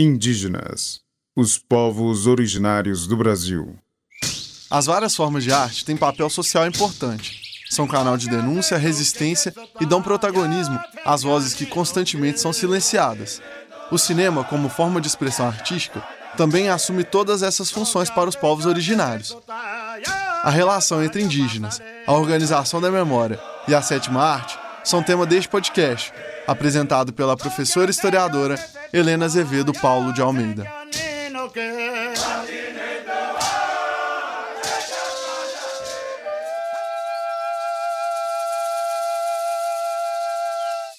Indígenas, os povos originários do Brasil. As várias formas de arte têm papel social importante. São canal de denúncia, resistência e dão protagonismo às vozes que constantemente são silenciadas. O cinema, como forma de expressão artística, também assume todas essas funções para os povos originários. A relação entre indígenas, a organização da memória e a sétima arte são tema deste podcast, apresentado pela professora historiadora Helena Azevedo Paulo de Almeida.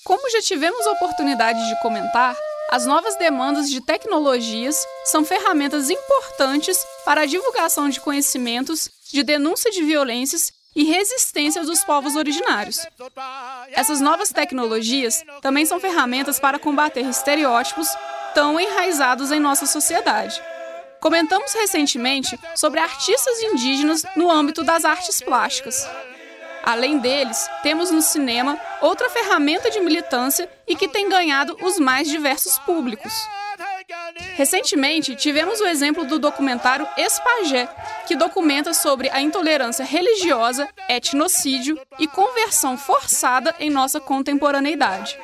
Como já tivemos a oportunidade de comentar, as novas demandas de tecnologias são ferramentas importantes para a divulgação de conhecimentos, de denúncia de violências e resistência dos povos originários. Essas novas tecnologias também são ferramentas para combater estereótipos tão enraizados em nossa sociedade. Comentamos recentemente sobre artistas indígenas no âmbito das artes plásticas. Além deles, temos no cinema outra ferramenta de militância e que tem ganhado os mais diversos públicos. Recentemente, tivemos o exemplo do documentário Espagé, que documenta sobre a intolerância religiosa, etnocídio e conversão forçada em nossa contemporaneidade.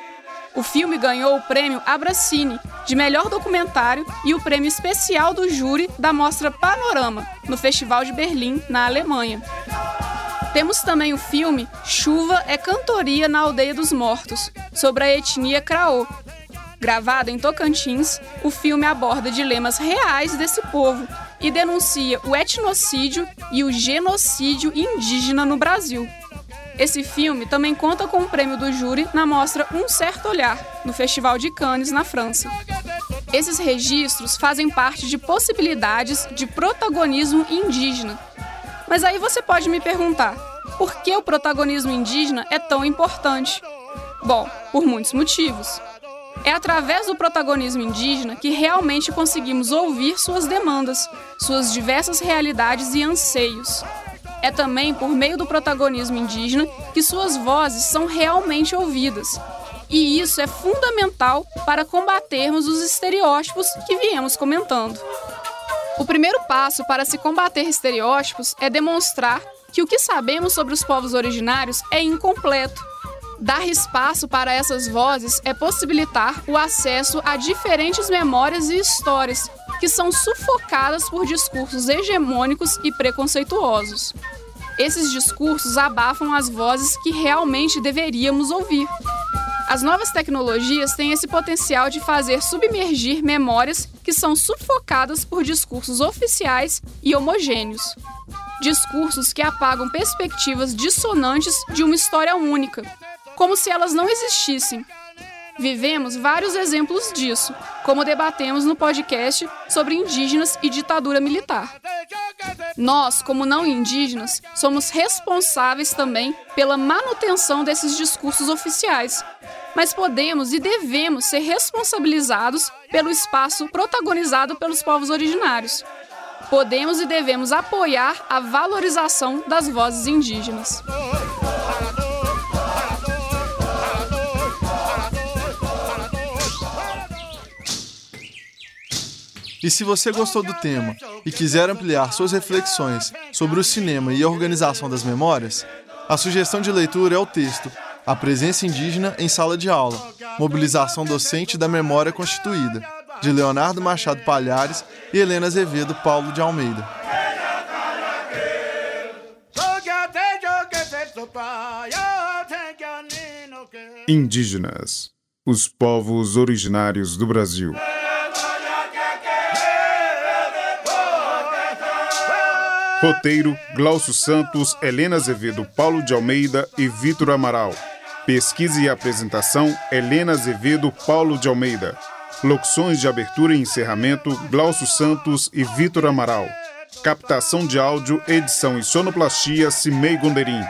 O filme ganhou o prêmio Abracine de melhor documentário e o prêmio especial do júri da mostra Panorama, no Festival de Berlim, na Alemanha. Temos também o filme Chuva é Cantoria na Aldeia dos Mortos, sobre a etnia Craô. Gravado em Tocantins, o filme aborda dilemas reais desse povo e denuncia o etnocídio e o genocídio indígena no Brasil. Esse filme também conta com o prêmio do júri na mostra Um Certo Olhar, no Festival de Cannes, na França. Esses registros fazem parte de possibilidades de protagonismo indígena, mas aí você pode me perguntar: por que o protagonismo indígena é tão importante? Bom, por muitos motivos. É através do protagonismo indígena que realmente conseguimos ouvir suas demandas, suas diversas realidades e anseios. É também por meio do protagonismo indígena que suas vozes são realmente ouvidas. E isso é fundamental para combatermos os estereótipos que viemos comentando. O primeiro passo para se combater estereótipos é demonstrar que o que sabemos sobre os povos originários é incompleto. Dar espaço para essas vozes é possibilitar o acesso a diferentes memórias e histórias que são sufocadas por discursos hegemônicos e preconceituosos. Esses discursos abafam as vozes que realmente deveríamos ouvir. As novas tecnologias têm esse potencial de fazer submergir memórias que são sufocadas por discursos oficiais e homogêneos. Discursos que apagam perspectivas dissonantes de uma história única, como se elas não existissem. Vivemos vários exemplos disso, como debatemos no podcast sobre indígenas e ditadura militar. Nós, como não indígenas, somos responsáveis também pela manutenção desses discursos oficiais, mas podemos e devemos ser responsabilizados pelo espaço protagonizado pelos povos originários. Podemos e devemos apoiar a valorização das vozes indígenas. E se você gostou do tema e quiser ampliar suas reflexões sobre o cinema e a organização das memórias, a sugestão de leitura é o texto a presença indígena em sala de aula, mobilização docente da memória constituída, de Leonardo Machado Palhares e Helena Azevedo Paulo de Almeida. Indígenas, os povos originários do Brasil. Roteiro: Glaucio Santos, Helena Azevedo, Paulo de Almeida e Vitor Amaral. Pesquisa e apresentação: Helena Azevedo, Paulo de Almeida. Locuções de abertura e encerramento: Glaucio Santos e Vitor Amaral. Captação de áudio, edição e sonoplastia: Cimei Gonderim.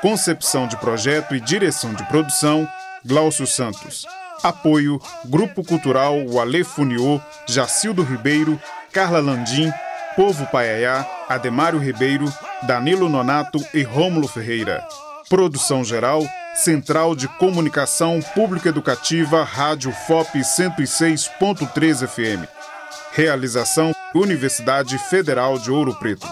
Concepção de projeto e direção de produção: Glaucio Santos. Apoio: Grupo Cultural Wale Funiô, Jacildo Ribeiro, Carla Landim, Povo Paiaiá, Ademário Ribeiro, Danilo Nonato e Rômulo Ferreira. Produção geral: Central de Comunicação Pública Educativa Rádio FOP 106.3 FM. Realização Universidade Federal de Ouro Preto.